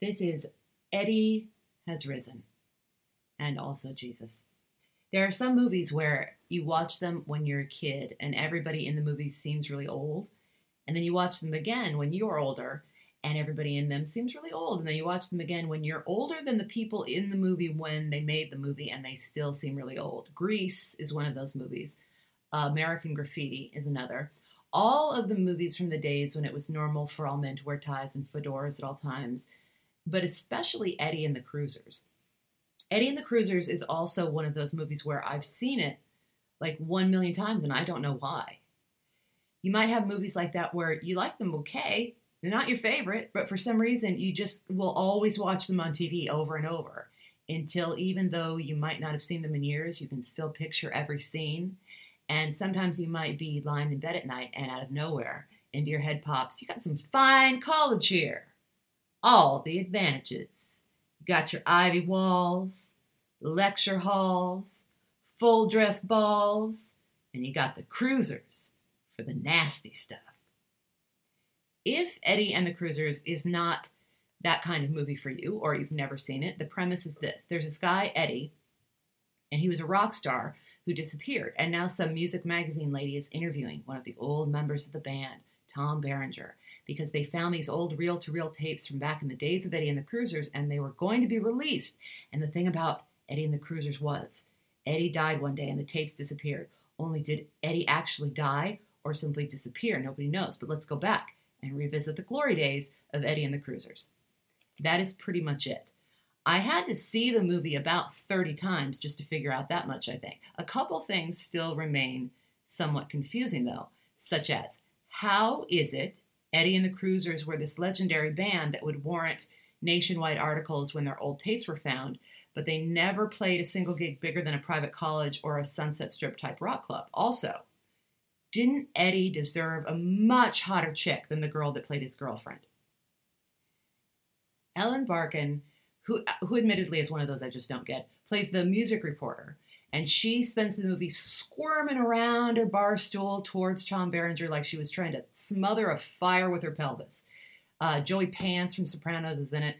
This is Eddie Has Risen and also Jesus. There are some movies where you watch them when you're a kid and everybody in the movie seems really old. And then you watch them again when you're older and everybody in them seems really old. And then you watch them again when you're older than the people in the movie when they made the movie and they still seem really old. Grease is one of those movies. Uh, American Graffiti is another. All of the movies from the days when it was normal for all men to wear ties and fedoras at all times, but especially Eddie and the Cruisers. Eddie and the Cruisers is also one of those movies where I've seen it like one million times and I don't know why. You might have movies like that where you like them okay, they're not your favorite, but for some reason you just will always watch them on TV over and over until even though you might not have seen them in years, you can still picture every scene. And sometimes you might be lying in bed at night and out of nowhere into your head pops, you got some fine college here. All the advantages. You got your ivy walls, lecture halls, full dress balls, and you got the cruisers for the nasty stuff. If Eddie and the Cruisers is not that kind of movie for you, or you've never seen it, the premise is this there's this guy, Eddie, and he was a rock star who disappeared. And now some music magazine lady is interviewing one of the old members of the band, Tom Berenger, because they found these old reel to reel tapes from back in the days of Eddie and the Cruisers, and they were going to be released. And the thing about Eddie and the Cruisers was Eddie died one day and the tapes disappeared. Only did Eddie actually die or simply disappear? Nobody knows. But let's go back and revisit the glory days of Eddie and the Cruisers. That is pretty much it. I had to see the movie about 30 times just to figure out that much, I think. A couple things still remain somewhat confusing, though, such as how is it Eddie and the Cruisers were this legendary band that would warrant nationwide articles when their old tapes were found, but they never played a single gig bigger than a private college or a Sunset Strip type rock club? Also, didn't Eddie deserve a much hotter chick than the girl that played his girlfriend? Ellen Barkin, who, who admittedly is one of those I just don't get, plays the music reporter. And she spends the movie squirming around her bar stool towards Tom Berenger like she was trying to smother a fire with her pelvis. Uh, Joey Pants from Sopranos is in it.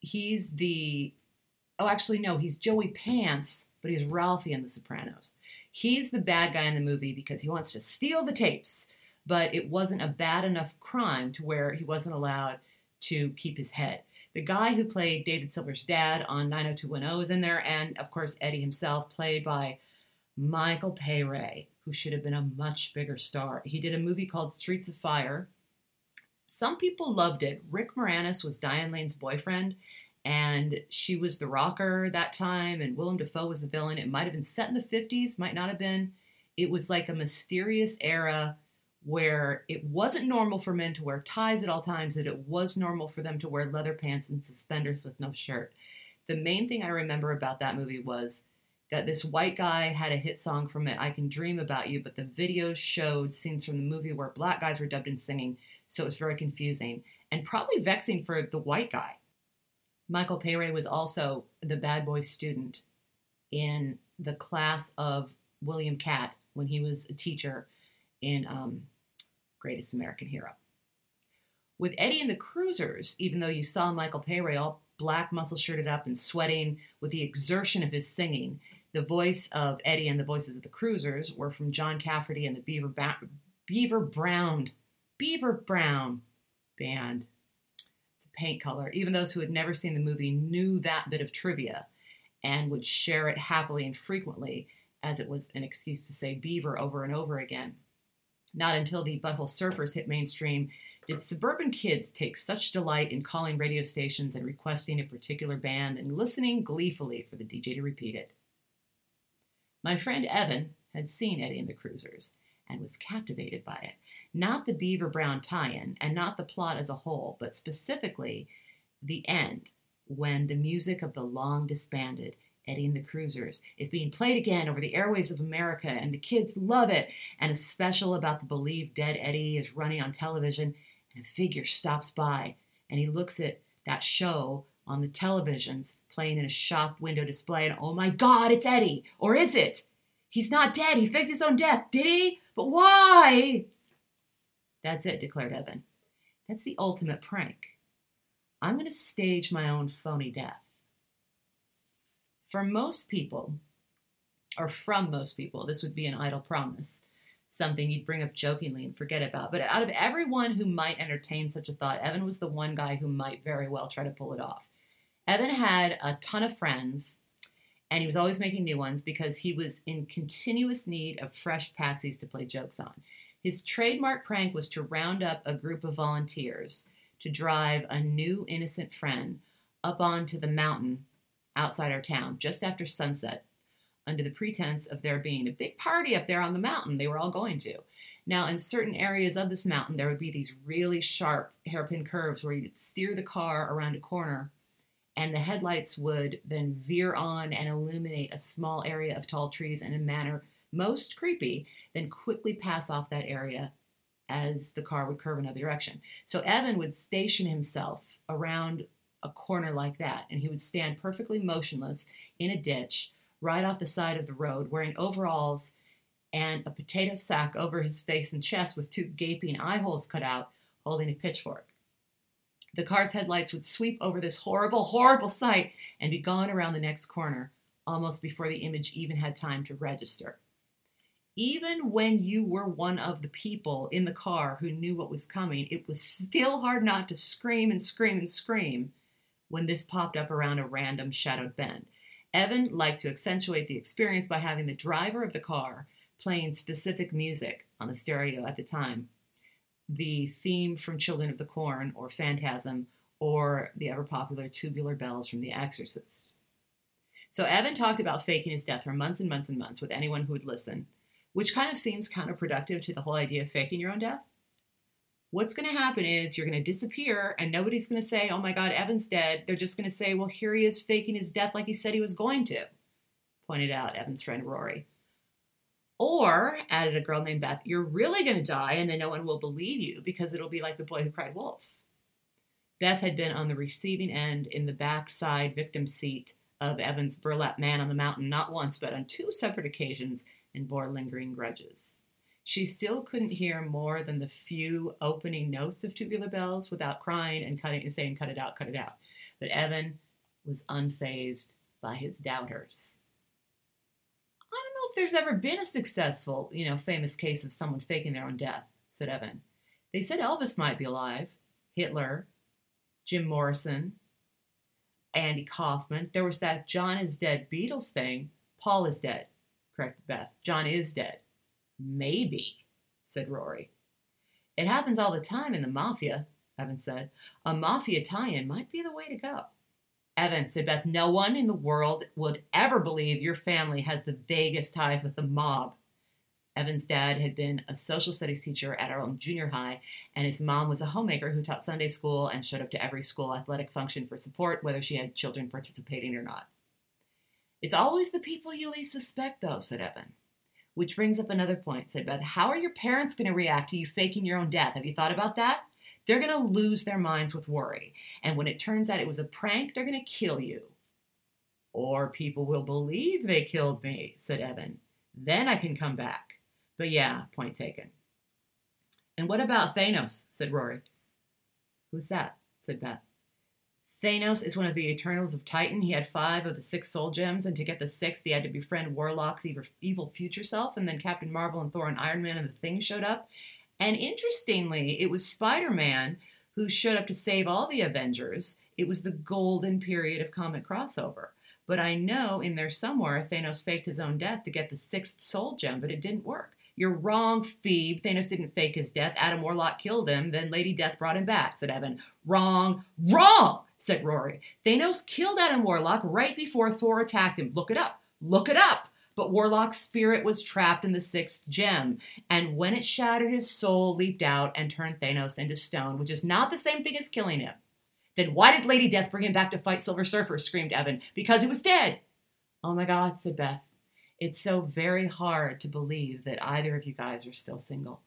He's the, oh, actually, no, he's Joey Pants, but he's Ralphie in The Sopranos. He's the bad guy in the movie because he wants to steal the tapes, but it wasn't a bad enough crime to where he wasn't allowed to keep his head. The guy who played David Silver's dad on 90210 is in there, and of course, Eddie himself, played by Michael Pare, who should have been a much bigger star. He did a movie called Streets of Fire. Some people loved it. Rick Moranis was Diane Lane's boyfriend, and she was the rocker that time, and Willem Dafoe was the villain. It might have been set in the 50s, might not have been. It was like a mysterious era where it wasn't normal for men to wear ties at all times, that it was normal for them to wear leather pants and suspenders with no shirt. The main thing I remember about that movie was that this white guy had a hit song from it, I Can Dream About You, but the video showed scenes from the movie where black guys were dubbed in singing, so it was very confusing and probably vexing for the white guy. Michael Pare was also the bad boy student in the class of William Katt when he was a teacher in um, Greatest American Hero. With Eddie and the Cruisers, even though you saw Michael Pare all black, muscle shirted up and sweating with the exertion of his singing, the voice of Eddie and the voices of the Cruisers were from John Cafferty and the Beaver, ba- Beaver Brown Beaver Brown band. It's a paint color. Even those who had never seen the movie knew that bit of trivia and would share it happily and frequently as it was an excuse to say beaver over and over again. Not until the Butthole Surfers hit mainstream did suburban kids take such delight in calling radio stations and requesting a particular band and listening gleefully for the DJ to repeat it. My friend Evan had seen Eddie and the Cruisers and was captivated by it. Not the Beaver Brown tie in and not the plot as a whole, but specifically the end when the music of the long disbanded Eddie and the Cruisers is being played again over the airways of America, and the kids love it. And a special about the believed dead Eddie is running on television, and a figure stops by, and he looks at that show on the televisions playing in a shop window display, and oh my God, it's Eddie! Or is it? He's not dead. He faked his own death, did he? But why? That's it, declared Evan. That's the ultimate prank. I'm going to stage my own phony death. For most people, or from most people, this would be an idle promise, something you'd bring up jokingly and forget about. But out of everyone who might entertain such a thought, Evan was the one guy who might very well try to pull it off. Evan had a ton of friends, and he was always making new ones because he was in continuous need of fresh patsies to play jokes on. His trademark prank was to round up a group of volunteers to drive a new innocent friend up onto the mountain outside our town just after sunset under the pretense of there being a big party up there on the mountain they were all going to. Now, in certain areas of this mountain, there would be these really sharp hairpin curves where you'd steer the car around a corner, and the headlights would then veer on and illuminate a small area of tall trees in a manner most creepy, then quickly pass off that area as the car would curve another direction. So Evan would station himself around a corner like that, and he would stand perfectly motionless in a ditch right off the side of the road, wearing overalls and a potato sack over his face and chest with two gaping eye holes cut out, holding a pitchfork. The car's headlights would sweep over this horrible, horrible sight and be gone around the next corner, almost before the image even had time to register. Even when you were one of the people in the car who knew what was coming, it was still hard not to scream and scream and scream when this popped up around a random shadowed bend. Evan liked to accentuate the experience by having the driver of the car playing specific music on the stereo at the time. The theme from Children of the Corn or Phantasm or the ever popular Tubular Bells from The Exorcist. So Evan talked about faking his death for months and months and months with anyone who would listen, which kind of seems counterproductive to the whole idea of faking your own death what's going to happen is you're going to disappear and nobody's going to say, oh my God, Evan's dead. They're just going to say, well, here he is faking his death like he said he was going to, pointed out Evan's friend Rory. Or, added a girl named Beth, you're really going to die and then no one will believe you because it'll be like the boy who cried wolf. Beth had been on the receiving end in the backside victim seat of Evan's burlap man on the mountain not once but on two separate occasions and bore lingering grudges. She still couldn't hear more than the few opening notes of Tubular Bells without crying and cutting and saying, cut it out, cut it out. But Evan was unfazed by his doubters. I don't know if there's ever been a successful, you know, famous case of someone faking their own death, said Evan. They said Elvis might be alive, Hitler, Jim Morrison, Andy Kaufman. There was that John is dead Beatles thing. Paul is dead, corrected Beth. John is dead. Maybe, said Rory. It happens all the time in the mafia, Evan said. A mafia tie in might be the way to go. Evan, said Beth, no one in the world would ever believe your family has the vaguest ties with the mob. Evan's dad had been a social studies teacher at our own junior high, and his mom was a homemaker who taught Sunday school and showed up to every school athletic function for support, whether she had children participating or not. It's always the people you least suspect, though, said Evan. Which brings up another point, said Beth. How are your parents going to react to you faking your own death? Have you thought about that? They're going to lose their minds with worry. And when it turns out it was a prank, they're going to kill you. Or people will believe they killed me, said Evan. Then I can come back. But yeah, point taken. And what about Thanos? said Rory. Who's that? said Beth. Thanos is one of the Eternals of Titan. He had five of the six soul gems, and to get the sixth, he had to befriend Warlock's evil future self. And then Captain Marvel and Thor and Iron Man and the Thing showed up. And interestingly, it was Spider Man who showed up to save all the Avengers. It was the golden period of comic crossover. But I know in there somewhere Thanos faked his own death to get the sixth soul gem, but it didn't work. You're wrong, Phoebe. Thanos didn't fake his death. Adam Warlock killed him. Then Lady Death brought him back, said Evan. Wrong, wrong said Rory. Thanos killed Adam Warlock right before Thor attacked him. Look it up. Look it up. But Warlock's spirit was trapped in the sixth gem, and when it shattered, his soul leaped out and turned Thanos into stone, which is not the same thing as killing him. Then why did Lady Death bring him back to fight Silver Surfer? screamed Evan. Because he was dead. Oh my God, said Beth. It's so very hard to believe that either of you guys are still single.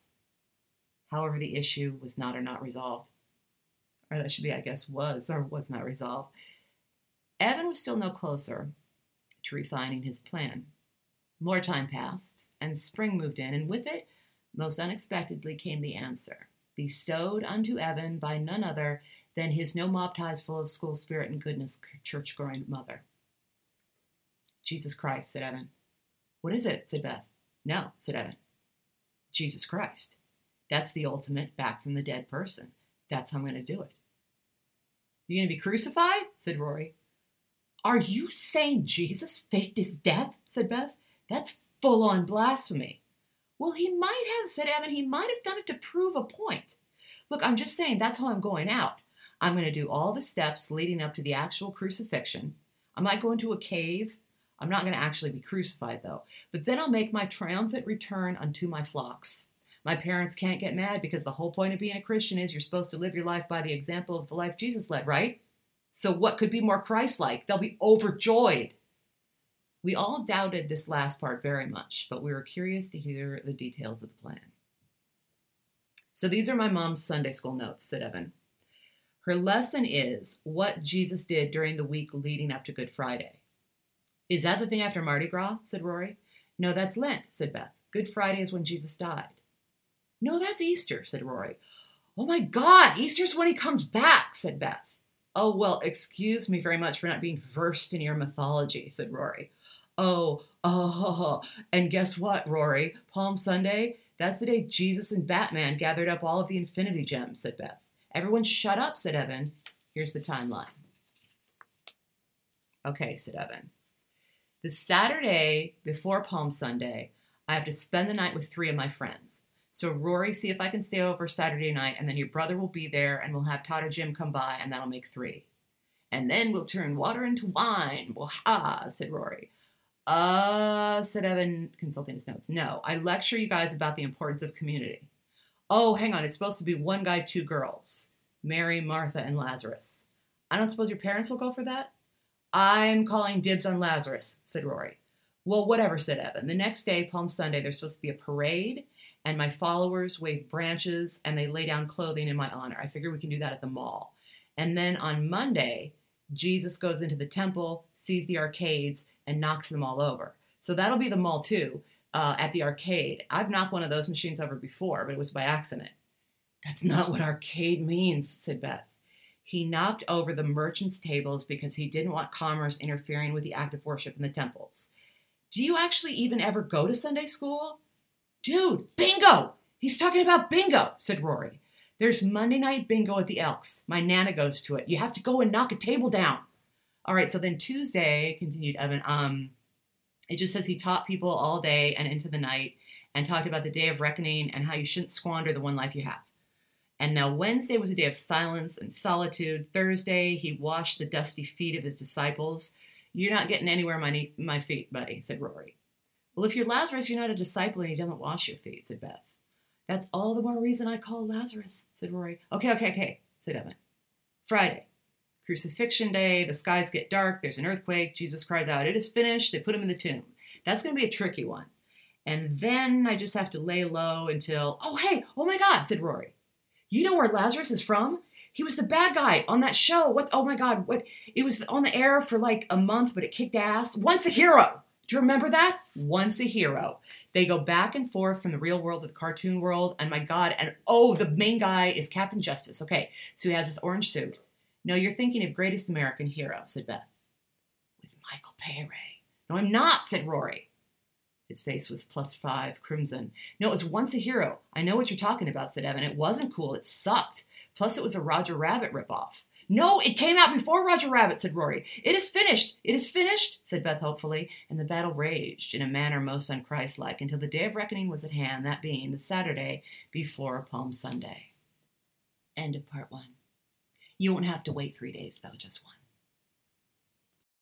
However, the issue was not or not resolved or that should be, I guess, was or was not resolved. Evan was still no closer to refining his plan. More time passed, and spring moved in, and with it, most unexpectedly, came the answer, bestowed unto Evan by none other than his no mob ties full of school spirit and goodness church going mother. Jesus Christ, said Evan. What is it? said Beth. No, said Evan. Jesus Christ. That's the ultimate back from the dead person. That's how I'm going to do it. You going to be crucified? said Rory. Are you saying Jesus faked his death? said Beth. That's full on blasphemy. Well, he might have, said Evan. He might have done it to prove a point. Look, I'm just saying that's how I'm going out. I'm going to do all the steps leading up to the actual crucifixion. I might go into a cave. I'm not going to actually be crucified, though. But then I'll make my triumphant return unto my flocks. My parents can't get mad because the whole point of being a Christian is you're supposed to live your life by the example of the life Jesus led, right? So, what could be more Christ like? They'll be overjoyed. We all doubted this last part very much, but we were curious to hear the details of the plan. So, these are my mom's Sunday school notes, said Evan. Her lesson is what Jesus did during the week leading up to Good Friday. Is that the thing after Mardi Gras? said Rory. No, that's Lent, said Beth. Good Friday is when Jesus died. No, that's Easter, said Rory. Oh my God, Easter's when he comes back, said Beth. Oh, well, excuse me very much for not being versed in your mythology, said Rory. Oh, oh, and guess what, Rory? Palm Sunday, that's the day Jesus and Batman gathered up all of the Infinity Gems, said Beth. Everyone shut up, said Evan. Here's the timeline. Okay, said Evan. The Saturday before Palm Sunday, I have to spend the night with three of my friends. So, Rory, see if I can stay over Saturday night, and then your brother will be there, and we'll have or Jim come by, and that'll make three. And then we'll turn water into wine. Well, ha, said Rory. Uh, said Evan, consulting his notes. No, I lecture you guys about the importance of community. Oh, hang on, it's supposed to be one guy, two girls Mary, Martha, and Lazarus. I don't suppose your parents will go for that? I'm calling dibs on Lazarus, said Rory. Well, whatever, said Evan. The next day, Palm Sunday, there's supposed to be a parade and my followers wave branches and they lay down clothing in my honor. I figure we can do that at the mall. And then on Monday, Jesus goes into the temple, sees the arcades, and knocks them all over. So that'll be the mall too, uh, at the arcade. I've knocked one of those machines over before, but it was by accident. That's not what arcade means, said Beth. He knocked over the merchants' tables because he didn't want commerce interfering with the act of worship in the temples. Do you actually even ever go to Sunday school? Dude, bingo! He's talking about bingo, said Rory. There's Monday night bingo at the Elks. My Nana goes to it. You have to go and knock a table down. All right, so then Tuesday, continued Evan, um, it just says he taught people all day and into the night and talked about the day of reckoning and how you shouldn't squander the one life you have. And now Wednesday was a day of silence and solitude. Thursday, he washed the dusty feet of his disciples. You're not getting anywhere my, my feet, buddy, said Rory. Well, if you're Lazarus, you're not a disciple and he doesn't wash your feet, said Beth. That's all the more reason I call Lazarus, said Rory. Okay, okay, okay, said Evan. Friday, crucifixion day, the skies get dark, there's an earthquake, Jesus cries out, It is finished. They put him in the tomb. That's going to be a tricky one. And then I just have to lay low until, oh, hey, oh my God, said Rory. You know where Lazarus is from? He was the bad guy on that show. What? Oh my God! What? It was on the air for like a month, but it kicked ass. Once a hero. Do you remember that? Once a hero. They go back and forth from the real world to the cartoon world. And my God, and oh, the main guy is Captain Justice. Okay, so he has this orange suit. No, you're thinking of Greatest American Hero, said Beth. With Michael Pare. No, I'm not, said Rory. His face was plus five, crimson. No, it was Once a Hero. I know what you're talking about, said Evan. It wasn't cool. It sucked. Plus, it was a Roger Rabbit ripoff. No, it came out before Roger Rabbit, said Rory. It is finished. It is finished, said Beth hopefully, and the battle raged in a manner most unchristlike until the day of reckoning was at hand, that being the Saturday before Palm Sunday. End of part one. You won't have to wait three days, though, just one.